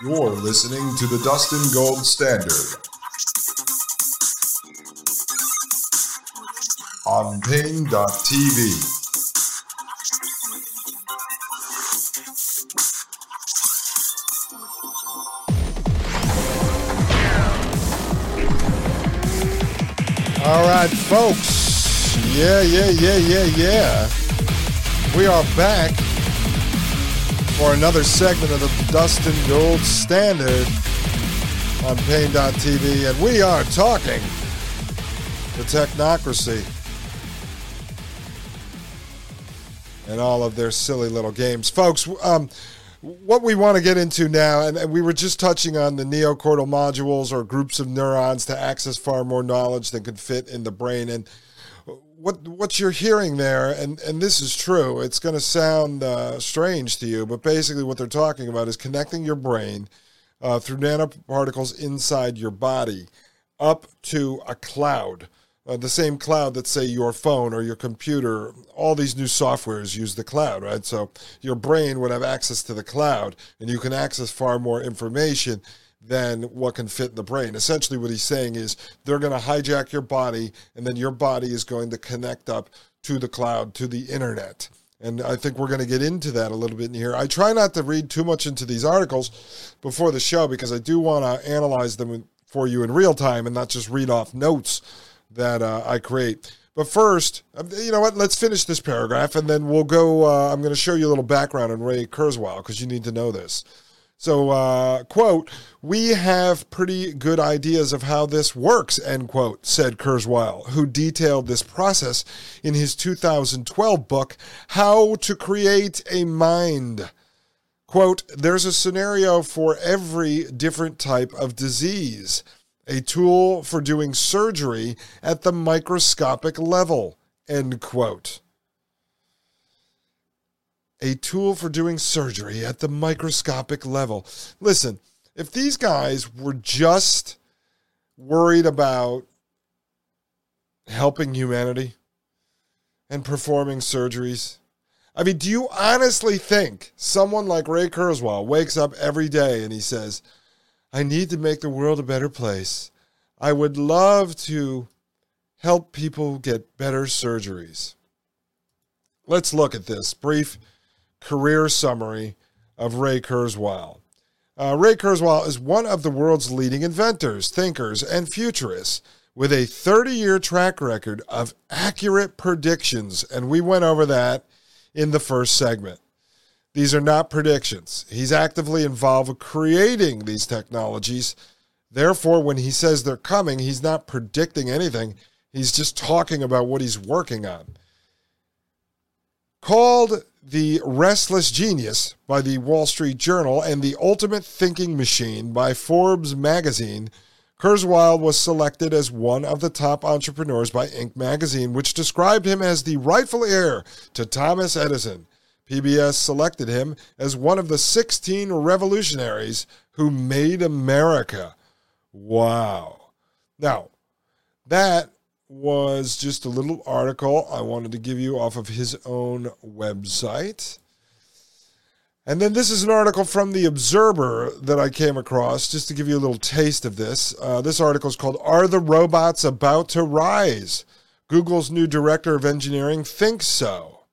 You're listening to the Dustin Gold Standard on Paine.tv. All right, folks. Yeah, yeah, yeah, yeah, yeah. We are back for another segment of the Dustin Gold Standard on Paine.tv, and we are talking the technocracy and all of their silly little games. Folks, um, what we want to get into now, and, and we were just touching on the neocortical modules or groups of neurons to access far more knowledge than could fit in the brain. And what what you're hearing there, and, and this is true, it's going to sound uh, strange to you, but basically what they're talking about is connecting your brain uh, through nanoparticles inside your body up to a cloud uh, the same cloud that say your phone or your computer all these new softwares use the cloud right? So your brain would have access to the cloud and you can access far more information than what can fit in the brain essentially what he's saying is they're going to hijack your body and then your body is going to connect up to the cloud to the internet and I think we're going to get into that a little bit in here. I try not to read too much into these articles before the show because I do want to analyze them for you in real time and not just read off notes that uh, I create. But first, um, you know what? Let's finish this paragraph and then we'll go. Uh, I'm going to show you a little background on Ray Kurzweil because you need to know this. So, uh, quote, we have pretty good ideas of how this works, end quote, said Kurzweil, who detailed this process in his 2012 book, How to Create a Mind. Quote, there's a scenario for every different type of disease a tool for doing surgery at the microscopic level, end quote. A tool for doing surgery at the microscopic level. Listen, if these guys were just worried about helping humanity and performing surgeries, I mean, do you honestly think someone like Ray Kurzweil wakes up every day and he says, I need to make the world a better place. I would love to help people get better surgeries. Let's look at this brief career summary of Ray Kurzweil. Uh, Ray Kurzweil is one of the world's leading inventors, thinkers, and futurists with a 30 year track record of accurate predictions. And we went over that in the first segment. These are not predictions. He's actively involved with creating these technologies. Therefore, when he says they're coming, he's not predicting anything. He's just talking about what he's working on. Called the Restless Genius by the Wall Street Journal and the Ultimate Thinking Machine by Forbes magazine, Kurzweil was selected as one of the top entrepreneurs by Inc. magazine, which described him as the rightful heir to Thomas Edison. PBS selected him as one of the 16 revolutionaries who made America. Wow. Now, that was just a little article I wanted to give you off of his own website. And then this is an article from The Observer that I came across just to give you a little taste of this. Uh, this article is called Are the Robots About to Rise? Google's new director of engineering thinks so.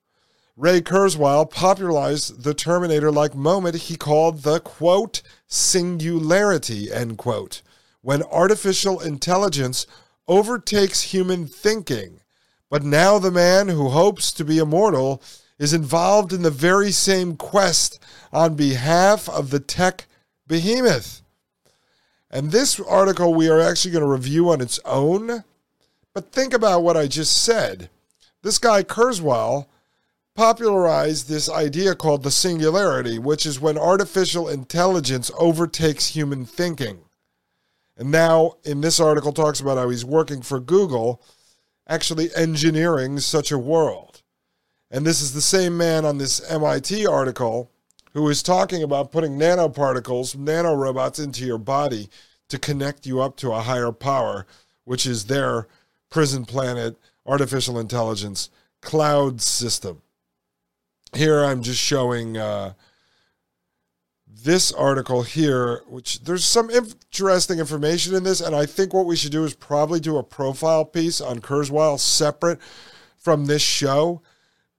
Ray Kurzweil popularized the Terminator like moment he called the quote, singularity, end quote, when artificial intelligence overtakes human thinking. But now the man who hopes to be immortal is involved in the very same quest on behalf of the tech behemoth. And this article we are actually going to review on its own. But think about what I just said. This guy, Kurzweil, popularized this idea called the singularity, which is when artificial intelligence overtakes human thinking. And now, in this article, talks about how he's working for Google, actually engineering such a world. And this is the same man on this MIT article who is talking about putting nanoparticles, nanorobots into your body to connect you up to a higher power, which is their prison planet artificial intelligence cloud system. Here I'm just showing uh, this article here, which there's some interesting information in this, and I think what we should do is probably do a profile piece on Kurzweil separate from this show.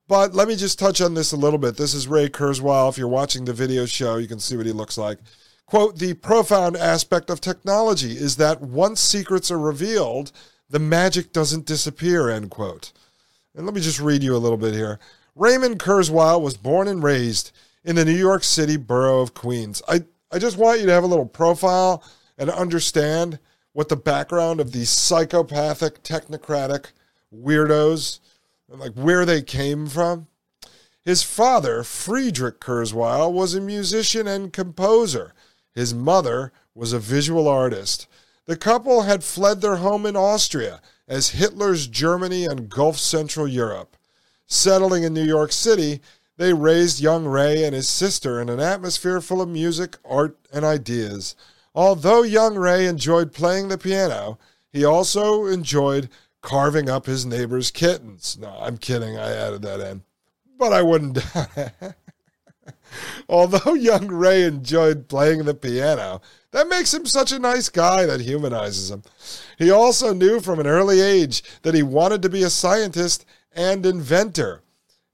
But let me just touch on this a little bit. This is Ray Kurzweil. If you're watching the video show, you can see what he looks like. Quote, the profound aspect of technology is that once secrets are revealed, the magic doesn't disappear, end quote. And let me just read you a little bit here. Raymond Kurzweil was born and raised in the New York City borough of Queens. I, I just want you to have a little profile and understand what the background of these psychopathic, technocratic weirdos and like where they came from. His father, Friedrich Kurzweil, was a musician and composer. His mother was a visual artist. The couple had fled their home in Austria as Hitler's Germany engulfed Central Europe. Settling in New York City, they raised young Ray and his sister in an atmosphere full of music, art, and ideas. Although young Ray enjoyed playing the piano, he also enjoyed carving up his neighbor's kittens. No, I'm kidding. I added that in. But I wouldn't. Although young Ray enjoyed playing the piano, that makes him such a nice guy that humanizes him. He also knew from an early age that he wanted to be a scientist and inventor,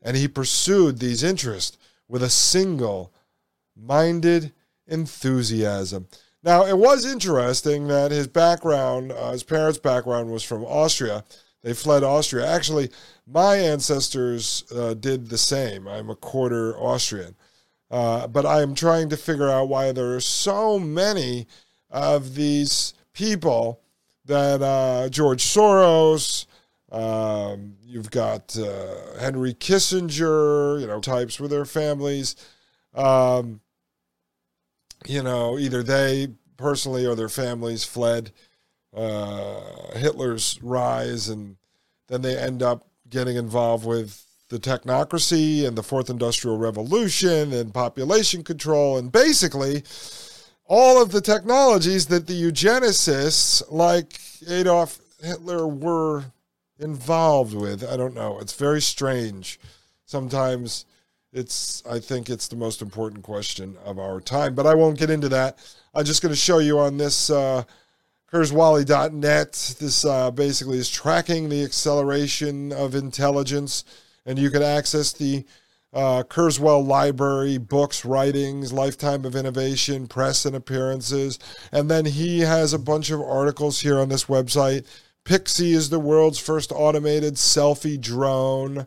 and he pursued these interests with a single minded enthusiasm. Now, it was interesting that his background, uh, his parents' background was from Austria. They fled Austria. Actually, my ancestors uh, did the same. I'm a quarter Austrian. Uh, but I'm trying to figure out why there are so many of these people that uh, George Soros, um, you've got uh, Henry Kissinger, you know, types with their families. Um, you know, either they personally or their families fled uh, Hitler's rise, and then they end up getting involved with the technocracy and the fourth industrial revolution and population control, and basically all of the technologies that the eugenicists like Adolf Hitler were involved with. I don't know. It's very strange. Sometimes it's, I think it's the most important question of our time, but I won't get into that. I'm just going to show you on this uh, Kurzweil.net. This uh, basically is tracking the acceleration of intelligence, and you can access the uh, Kurzweil Library, books, writings, lifetime of innovation, press and appearances. And then he has a bunch of articles here on this website Pixie is the world's first automated selfie drone.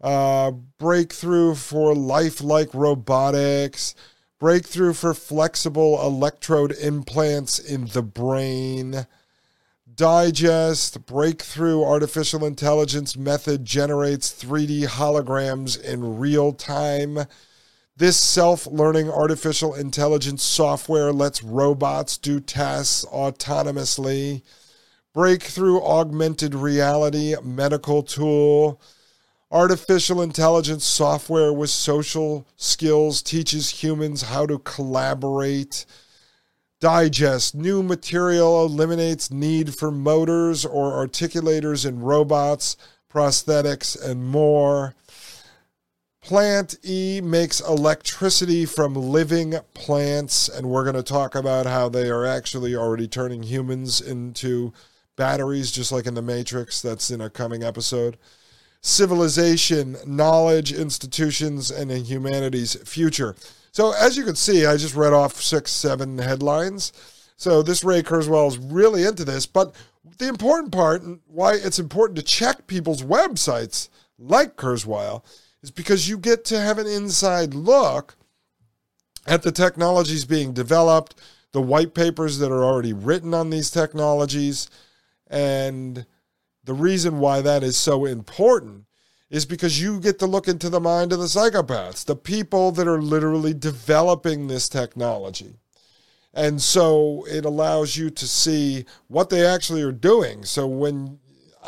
Uh, breakthrough for lifelike robotics. Breakthrough for flexible electrode implants in the brain. Digest breakthrough artificial intelligence method generates 3D holograms in real time. This self learning artificial intelligence software lets robots do tasks autonomously. Breakthrough augmented reality medical tool. Artificial intelligence software with social skills teaches humans how to collaborate. Digest new material eliminates need for motors or articulators in robots, prosthetics, and more. Plant E makes electricity from living plants, and we're going to talk about how they are actually already turning humans into batteries, just like in the Matrix. That's in a coming episode. Civilization, knowledge, institutions, and in humanity's future. So, as you can see, I just read off six, seven headlines. So, this Ray Kurzweil is really into this. But the important part, and why it's important to check people's websites like Kurzweil, is because you get to have an inside look at the technologies being developed, the white papers that are already written on these technologies, and the reason why that is so important is because you get to look into the mind of the psychopaths, the people that are literally developing this technology. And so it allows you to see what they actually are doing. So when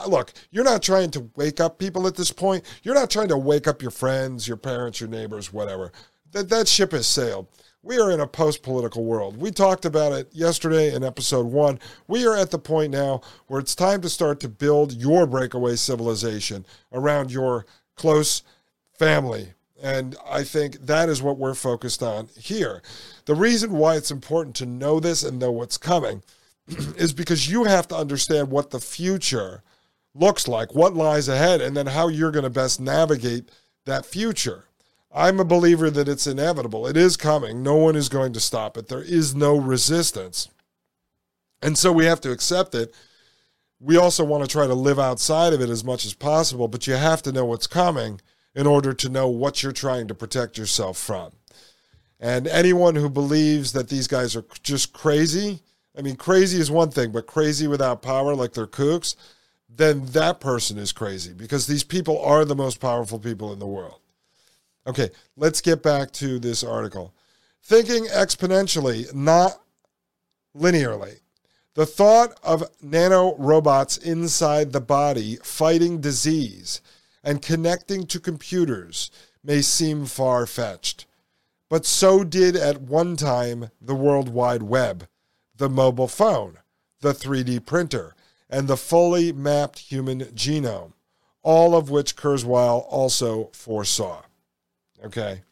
look, you're not trying to wake up people at this point. You're not trying to wake up your friends, your parents, your neighbors, whatever. That that ship has sailed. We are in a post political world. We talked about it yesterday in episode one. We are at the point now where it's time to start to build your breakaway civilization around your close family. And I think that is what we're focused on here. The reason why it's important to know this and know what's coming is because you have to understand what the future looks like, what lies ahead, and then how you're going to best navigate that future. I'm a believer that it's inevitable. It is coming. No one is going to stop it. There is no resistance. And so we have to accept it. We also want to try to live outside of it as much as possible, but you have to know what's coming in order to know what you're trying to protect yourself from. And anyone who believes that these guys are just crazy, I mean, crazy is one thing, but crazy without power, like they're kooks, then that person is crazy because these people are the most powerful people in the world. Okay, let's get back to this article. Thinking exponentially, not linearly. The thought of nano robots inside the body fighting disease and connecting to computers may seem far fetched, but so did at one time the World Wide Web, the mobile phone, the 3D printer, and the fully mapped human genome, all of which Kurzweil also foresaw. Okay.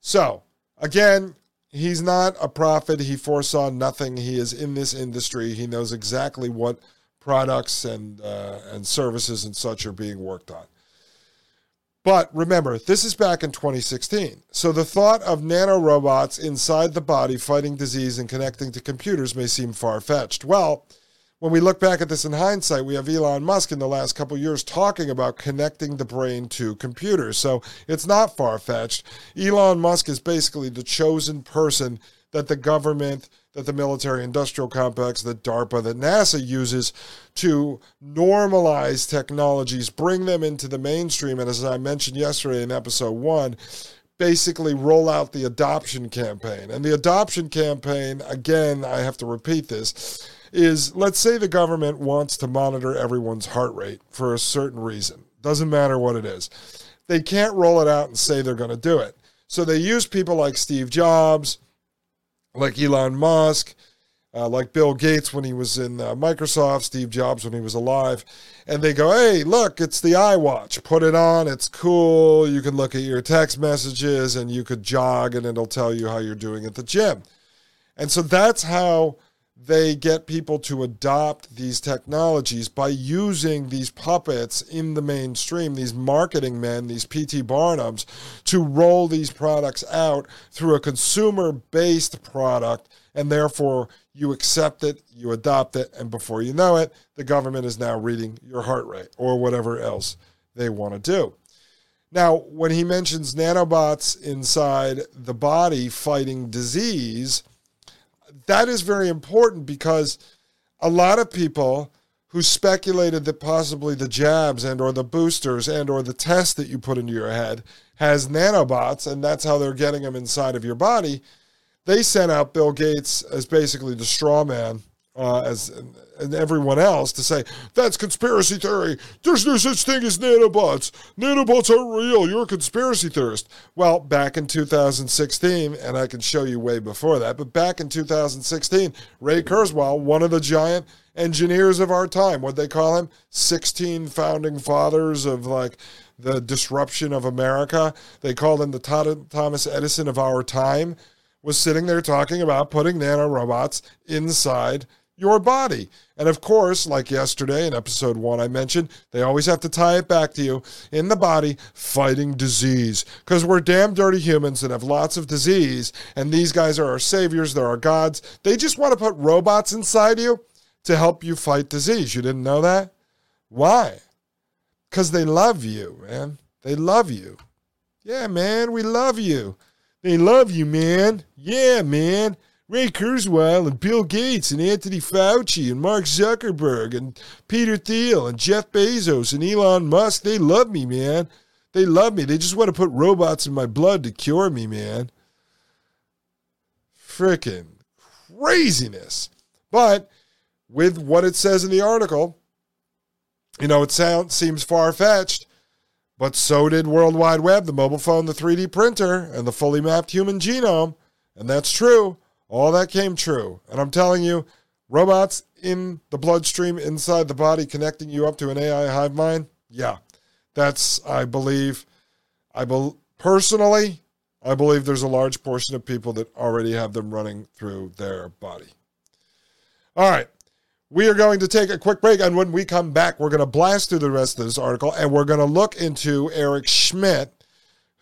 So, again, he's not a prophet. He foresaw nothing. He is in this industry. He knows exactly what products and uh, and services and such are being worked on. But remember, this is back in 2016. So the thought of nanorobots inside the body fighting disease and connecting to computers may seem far fetched. Well, when we look back at this in hindsight, we have Elon Musk in the last couple years talking about connecting the brain to computers. So it's not far fetched. Elon Musk is basically the chosen person that the government, that the military industrial complex, that DARPA, that NASA uses to normalize technologies, bring them into the mainstream. And as I mentioned yesterday in episode one, basically roll out the adoption campaign. And the adoption campaign, again, I have to repeat this is let's say the government wants to monitor everyone's heart rate for a certain reason. Doesn't matter what it is. They can't roll it out and say they're going to do it. So they use people like Steve Jobs, like Elon Musk, uh, like Bill Gates when he was in uh, Microsoft, Steve Jobs when he was alive, and they go, "Hey, look, it's the iWatch. Put it on. It's cool. You can look at your text messages and you could jog, and it'll tell you how you're doing at the gym." And so that's how they get people to adopt these technologies by using these puppets in the mainstream, these marketing men, these P.T. Barnums, to roll these products out through a consumer based product. And therefore, you accept it, you adopt it, and before you know it, the government is now reading your heart rate or whatever else they want to do. Now, when he mentions nanobots inside the body fighting disease, that is very important because a lot of people who speculated that possibly the jabs and or the boosters and or the test that you put into your head has nanobots and that's how they're getting them inside of your body they sent out bill gates as basically the straw man uh, as and everyone else to say that's conspiracy theory. There's no such thing as nanobots. Nanobots are real. You're a conspiracy theorist. Well, back in 2016, and I can show you way before that, but back in 2016, Ray Kurzweil, one of the giant engineers of our time, what they call him, 16 founding fathers of like the disruption of America. They called him the Thomas Edison of our time. Was sitting there talking about putting nanorobots inside your body. And of course, like yesterday in episode one, I mentioned, they always have to tie it back to you in the body fighting disease. Because we're damn dirty humans that have lots of disease, and these guys are our saviors, they're our gods. They just want to put robots inside you to help you fight disease. You didn't know that? Why? Because they love you, man. They love you. Yeah, man, we love you. They love you, man. Yeah, man. Ray Kurzweil and Bill Gates and Anthony Fauci and Mark Zuckerberg and Peter Thiel and Jeff Bezos and Elon Musk, they love me, man. They love me. They just want to put robots in my blood to cure me, man. Freaking craziness. But with what it says in the article, you know, it sounds seems far fetched, but so did World Wide Web, the mobile phone, the 3D printer, and the fully mapped human genome. And that's true. All that came true. And I'm telling you, robots in the bloodstream inside the body connecting you up to an AI hive mind, yeah, that's, I believe, I be, personally, I believe there's a large portion of people that already have them running through their body. All right. We are going to take a quick break, and when we come back, we're going to blast through the rest of this article and we're going to look into Eric Schmidt,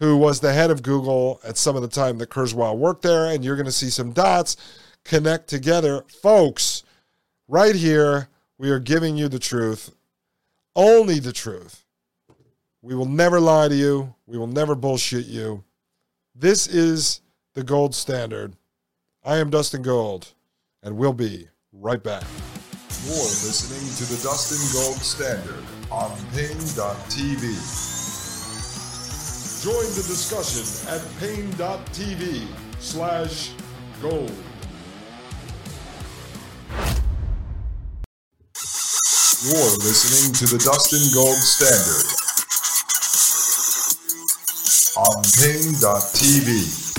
who was the head of Google at some of the time that Kurzweil worked there, and you're going to see some dots connect together. Folks, right here, we are giving you the truth, only the truth. We will never lie to you, we will never bullshit you. This is the gold standard. I am Dustin Gold, and we'll be right back. You're listening to the Dustin Gold Standard on Paine.tv. Join the discussion at paine.tv slash gold. You're listening to the Dustin Gold Standard on paine.tv.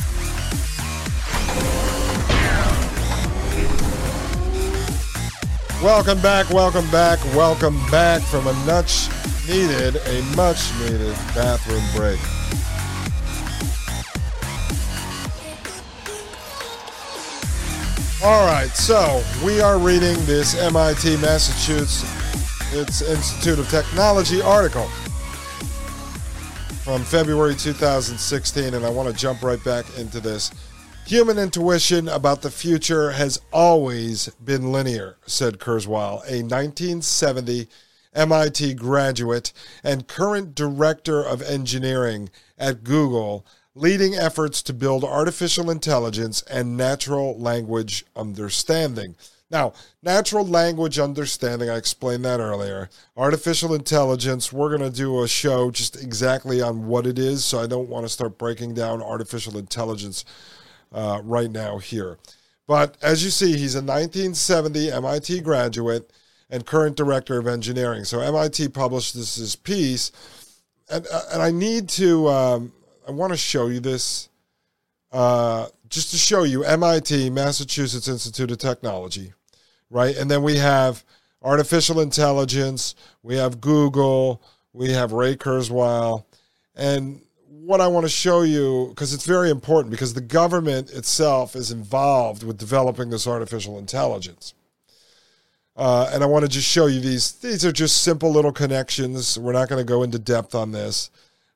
Welcome back, welcome back, welcome back from a much needed, a much needed bathroom break. All right, so we are reading this MIT Massachusetts its Institute of Technology article from February 2016, and I want to jump right back into this. Human intuition about the future has always been linear, said Kurzweil, a 1970 MIT graduate and current director of engineering at Google leading efforts to build artificial intelligence and natural language understanding. Now, natural language understanding, I explained that earlier. Artificial intelligence, we're going to do a show just exactly on what it is, so I don't want to start breaking down artificial intelligence uh, right now here. But as you see, he's a 1970 MIT graduate and current director of engineering. So MIT published this, this piece, and, uh, and I need to um, I want to show you this uh, just to show you MIT, Massachusetts Institute of Technology, right? And then we have artificial intelligence, we have Google, we have Ray Kurzweil. And what I want to show you, because it's very important, because the government itself is involved with developing this artificial intelligence. Uh, and I want to just show you these. These are just simple little connections. We're not going to go into depth on this.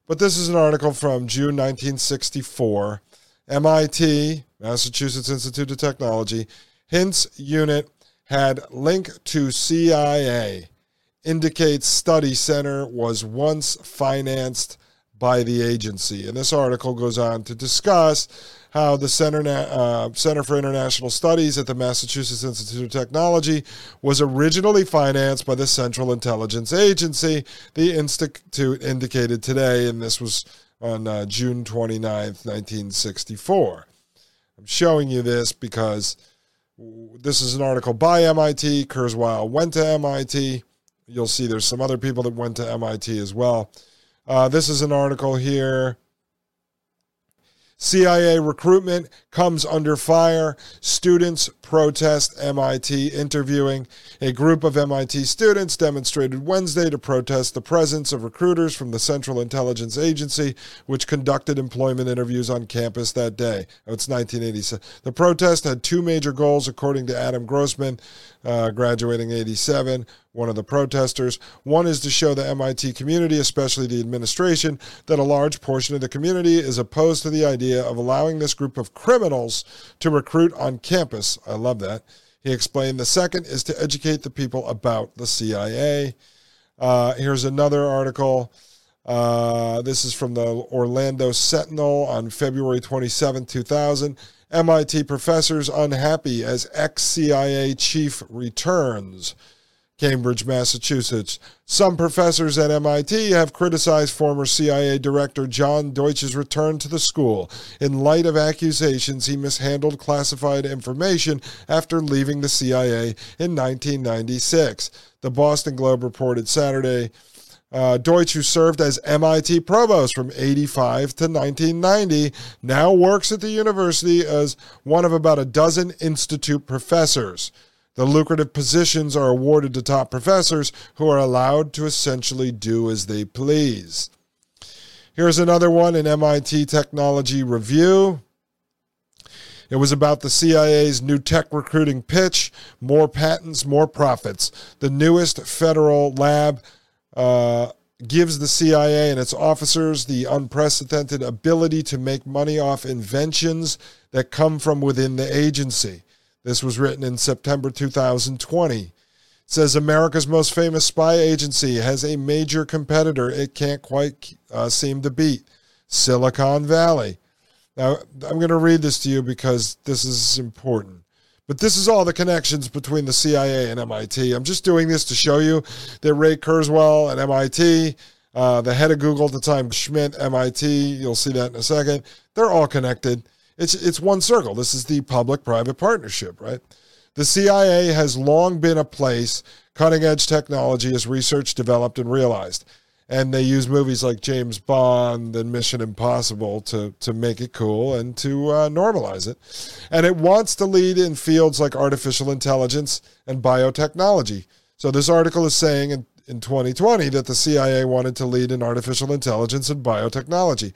But this is an article from June 1964. MIT, Massachusetts Institute of Technology, hints unit had link to CIA. Indicates study center was once financed by the agency. And this article goes on to discuss how the Center, uh, Center for International Studies at the Massachusetts Institute of Technology was originally financed by the Central Intelligence Agency, the Institute indicated today, and this was on uh, June 29th, 1964. I'm showing you this because this is an article by MIT. Kurzweil went to MIT. You'll see there's some other people that went to MIT as well. Uh, this is an article here CIA recruitment comes under fire. Students protest MIT interviewing. A group of MIT students demonstrated Wednesday to protest the presence of recruiters from the Central Intelligence Agency, which conducted employment interviews on campus that day. Oh, it's 1987. The protest had two major goals, according to Adam Grossman, uh, graduating 87 one of the protesters. One is to show the MIT community, especially the administration, that a large portion of the community is opposed to the idea of allowing this group of criminals to recruit on campus. I love that. He explained the second is to educate the people about the CIA. Uh, here's another article. Uh, this is from the Orlando Sentinel on February 27, 2000. MIT professors unhappy as ex CIA chief returns. Cambridge, Massachusetts. Some professors at MIT have criticized former CIA Director John Deutsch's return to the school in light of accusations he mishandled classified information after leaving the CIA in 1996. The Boston Globe reported Saturday. Uh, Deutsch, who served as MIT provost from 85 to 1990, now works at the university as one of about a dozen institute professors. The lucrative positions are awarded to top professors who are allowed to essentially do as they please. Here's another one in MIT Technology Review. It was about the CIA's new tech recruiting pitch more patents, more profits. The newest federal lab uh, gives the CIA and its officers the unprecedented ability to make money off inventions that come from within the agency. This was written in September 2020. It says America's most famous spy agency has a major competitor it can't quite uh, seem to beat Silicon Valley. Now, I'm going to read this to you because this is important. But this is all the connections between the CIA and MIT. I'm just doing this to show you that Ray Kurzweil at MIT, uh, the head of Google at the time, Schmidt, MIT, you'll see that in a second, they're all connected. It's it's one circle. This is the public-private partnership, right? The CIA has long been a place cutting edge technology is researched, developed, and realized. And they use movies like James Bond and Mission Impossible to, to make it cool and to uh, normalize it. And it wants to lead in fields like artificial intelligence and biotechnology. So this article is saying in, in 2020 that the CIA wanted to lead in artificial intelligence and biotechnology.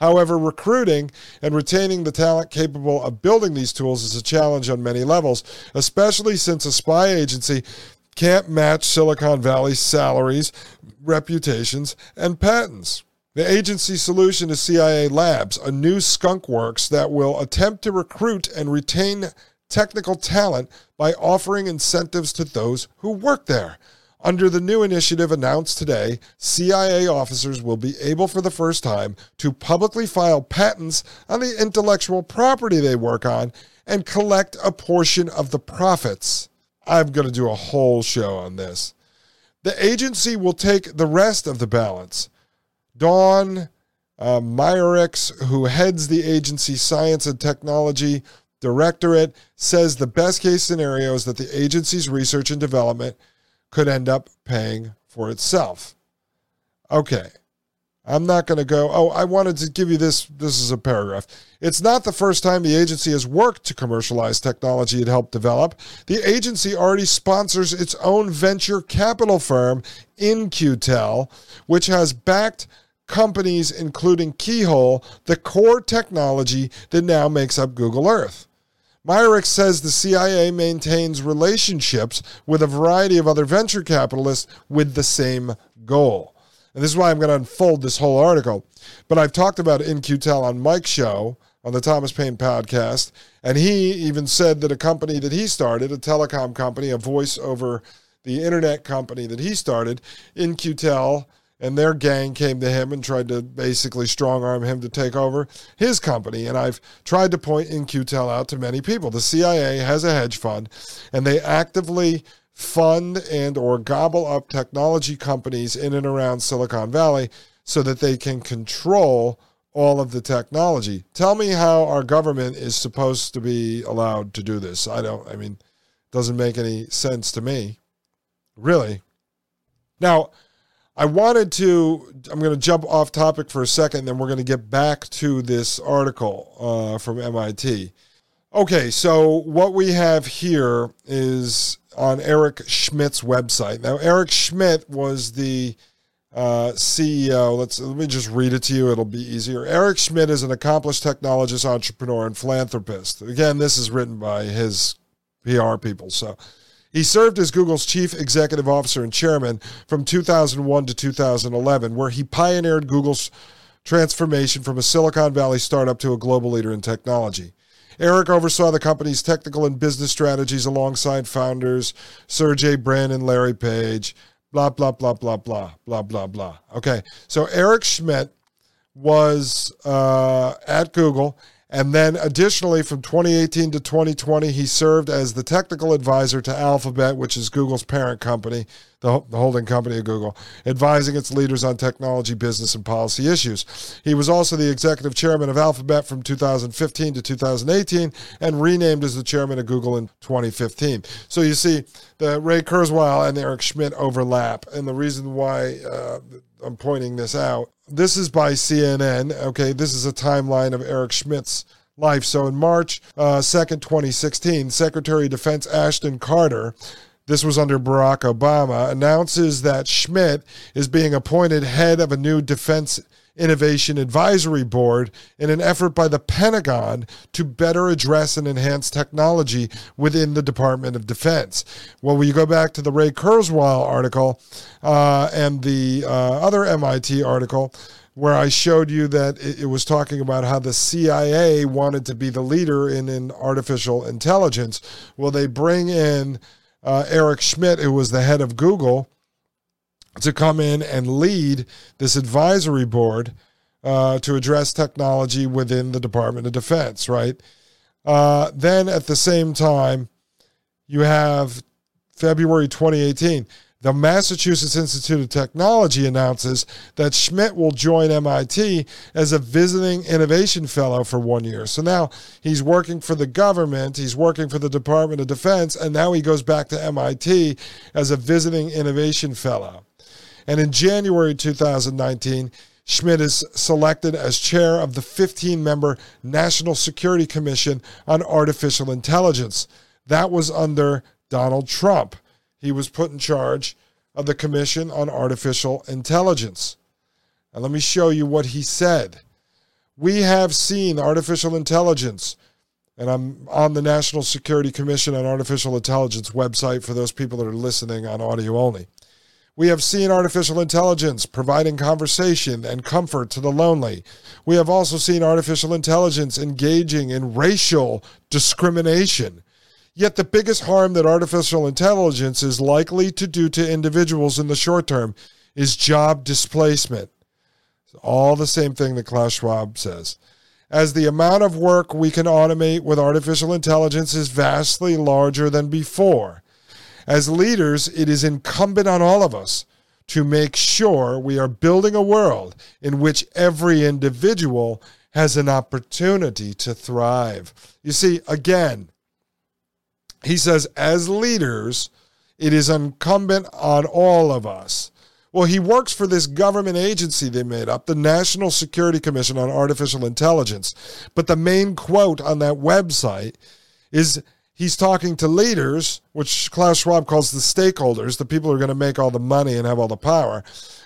However, recruiting and retaining the talent capable of building these tools is a challenge on many levels, especially since a spy agency can't match Silicon Valley's salaries, reputations, and patents. The agency solution is CIA Labs, a new skunk works that will attempt to recruit and retain technical talent by offering incentives to those who work there. Under the new initiative announced today, CIA officers will be able for the first time to publicly file patents on the intellectual property they work on and collect a portion of the profits. I'm going to do a whole show on this. The agency will take the rest of the balance. Dawn uh, who heads the agency's science and technology directorate, says the best case scenario is that the agency's research and development could end up paying for itself. Okay. I'm not going to go, oh, I wanted to give you this. This is a paragraph. It's not the first time the agency has worked to commercialize technology it helped develop. The agency already sponsors its own venture capital firm, In-Q-Tel, which has backed companies including Keyhole, the core technology that now makes up Google Earth. Meyerriecks says the CIA maintains relationships with a variety of other venture capitalists with the same goal. And this is why I'm going to unfold this whole article. But I've talked about In-Q-Tel on Mike's show on the Thomas Paine podcast. And he even said that a company that he started, a telecom company, a voice over the internet company that he started, In-Q-Tel, and their gang came to him and tried to basically strong arm him to take over his company. And I've tried to point In-Q-Tel out to many people. The CIA has a hedge fund, and they actively fund and or gobble up technology companies in and around Silicon Valley so that they can control all of the technology. Tell me how our government is supposed to be allowed to do this. I don't I mean doesn't make any sense to me. Really. Now, I wanted to, I'm going to jump off topic for a second, then we're going to get back to this article uh, from MIT. Okay, so what we have here is on Eric Schmidt's website. Now, Eric Schmidt was the uh, CEO. Let's let me just read it to you. It'll be easier. Eric Schmidt is an accomplished technologist, entrepreneur, and philanthropist. Again, this is written by his PR people. So he served as Google's chief executive officer and chairman from 2001 to 2011, where he pioneered Google's transformation from a Silicon Valley startup to a global leader in technology. Eric oversaw the company's technical and business strategies alongside founders Sergey Brin and Larry Page. Blah, blah, blah, blah, blah, blah, blah, blah. Okay, so Eric Schmidt was uh, at Google And then additionally, from 2018 to 2020, he served as the technical advisor to Alphabet, which is Google's parent company, the, holding company of Google, advising its leaders on technology, business, and policy issues. He was also the executive chairman of Alphabet from 2015 to 2018 and renamed as the chairman of Google in 2015. So you see, the Ray Kurzweil and Eric Schmidt overlap. And the reason why uh, I'm pointing this out this is by CNN. Okay, this is a timeline of Eric Schmidt's life. So in March uh, 2nd, 2016, Secretary of Defense Ashton Carter this was under Barack Obama, announces that Schmidt is being appointed head of a new defense Innovation Advisory Board in an effort by the Pentagon to better address and enhance technology within the Department of Defense. Well, you go back to the Ray Kurzweil article uh, and the uh, other MIT article, where I showed you that it, it, was talking about how the CIA wanted to be the leader in, in artificial intelligence. Well, they bring in uh, Eric Schmidt, who was the head of Google, to come in and lead this advisory board uh, to address technology within the Department of Defense, right? Uh, then at the same time, you have February 2018. The Massachusetts Institute of Technology announces that Schmidt will join MIT as a visiting innovation fellow for one year. So now he's working for the government, he's working for the Department of Defense, and now he goes back to MIT as a visiting innovation fellow. And in January 2019, Schmidt is selected as chair of the 15 member National Security Commission on Artificial Intelligence. That was under Donald Trump he was put in charge of the Commission on Artificial Intelligence. And let me show you what he said. We have seen artificial intelligence, and I'm on the National Security Commission on Artificial Intelligence website for those people that are listening on audio only. We have seen artificial intelligence providing conversation and comfort to the lonely. We have also seen artificial intelligence engaging in racial discrimination Yet the biggest harm that artificial intelligence is likely to do to individuals in the short term is job displacement. all the same thing that Klaus Schwab says. As the amount of work we can automate with artificial intelligence is vastly larger than before. As leaders, it is incumbent on all of us to make sure we are building a world in which every individual has an opportunity to thrive. You see, again, he says, as leaders, it is incumbent on all of us. Well, he works for this government agency they made up, the National Security Commission on Artificial Intelligence. But the main quote on that website is he's talking to leaders, which Klaus Schwab calls the stakeholders, the people who are going to make all the money and have all the power.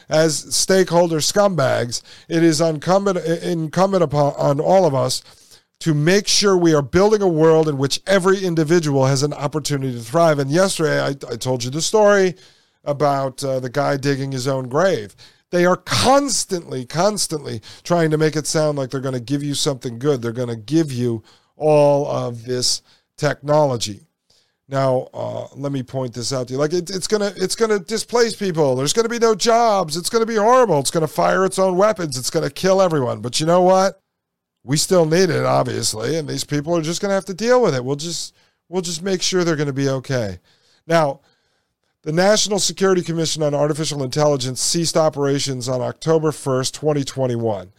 As stakeholder scumbags, it is incumbent, incumbent upon on all of us to make sure we are building a world in which every individual has an opportunity to thrive. And yesterday, I, I told you the story about uh, the guy digging his own grave. They are constantly, constantly trying to make it sound like they're going to give you something good. They're going to give you all of this technology. Now, uh, let me point this out to you. Like it, it's gonna, it's gonna displace people. There's gonna be no jobs. It's gonna be horrible. It's gonna fire its own weapons. It's gonna kill everyone. But you know what? we still need it, obviously, and these people are just to have to deal with it. We'll just we'll just make sure they're to be okay. Now, the National Security Commission on Artificial Intelligence ceased operations on October 1st, 2021.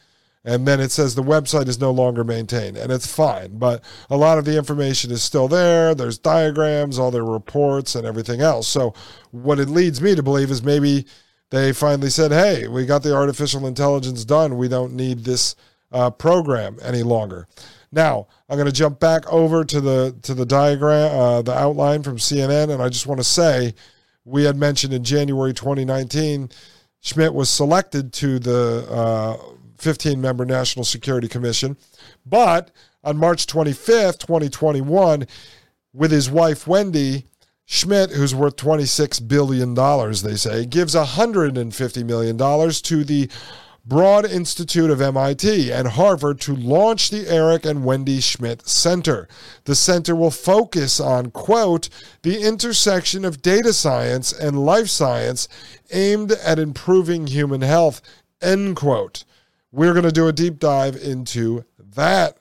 And then it says the website is no longer maintained, and it's fine. But a lot of the information is still there. There's diagrams, all their reports, and everything else. So, what it leads me to believe is maybe they finally said, hey, we got the artificial intelligence done. We don't need this uh, program any longer. Now I'm going to jump back over to the to the diagram, uh, the outline from CNN, and I just want to say we had mentioned in January 2019 Schmidt was selected to the uh, 15 member National Security Commission, but on March 25th, 2021, with his wife Wendy. Schmidt, who's worth $26 billion, they say, gives $150 million to the Broad Institute of MIT and Harvard to launch the Eric and Wendy Schmidt Center. The center will focus on, quote, the intersection of data science and life science aimed at improving human health, end quote. We're going to do a deep dive into that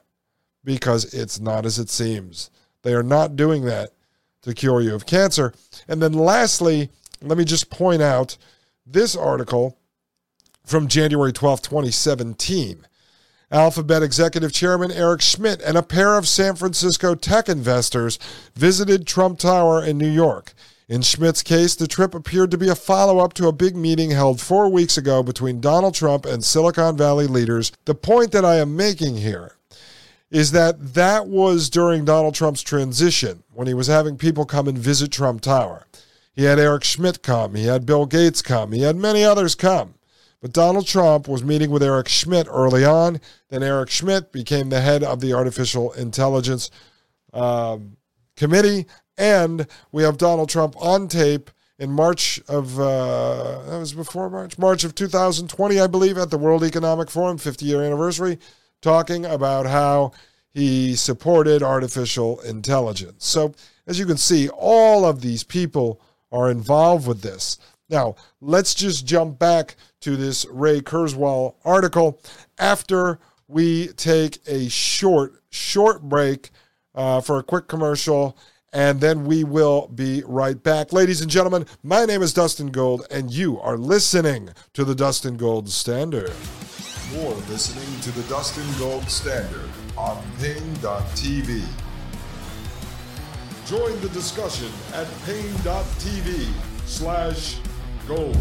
because it's not as it seems. They are not doing that to cure you of cancer. And then lastly, let me just point out this article from January 12, 2017. Alphabet executive chairman Eric Schmidt and a pair of San Francisco tech investors visited Trump Tower in New York. In Schmidt's case, the trip appeared to be a follow up to a big meeting held four weeks ago between Donald Trump and Silicon Valley leaders. The point that I am making here is that that was during Donald Trump's transition when he was having people come and visit Trump Tower. He had Eric Schmidt come, he had Bill Gates come, he had many others come. But Donald Trump was meeting with Eric Schmidt early on. Then Eric Schmidt became the head of the Artificial Intelligence um, Committee and we have Donald Trump on tape in March of, uh, that was before March, March of 2020, I believe, at the World Economic Forum, 50 year anniversary, talking about how he supported artificial intelligence. So, as you can see, all of these people are involved with this. Now, let's just jump back to this Ray Kurzweil article after we take a short, short break uh, for a quick commercial and then we will be right back. Ladies and gentlemen, my name is Dustin Gold, and you are listening to the Dustin Gold Standard. You're listening to the Dustin Gold Standard on Paine.tv. Join the discussion at Paine.tv slash gold.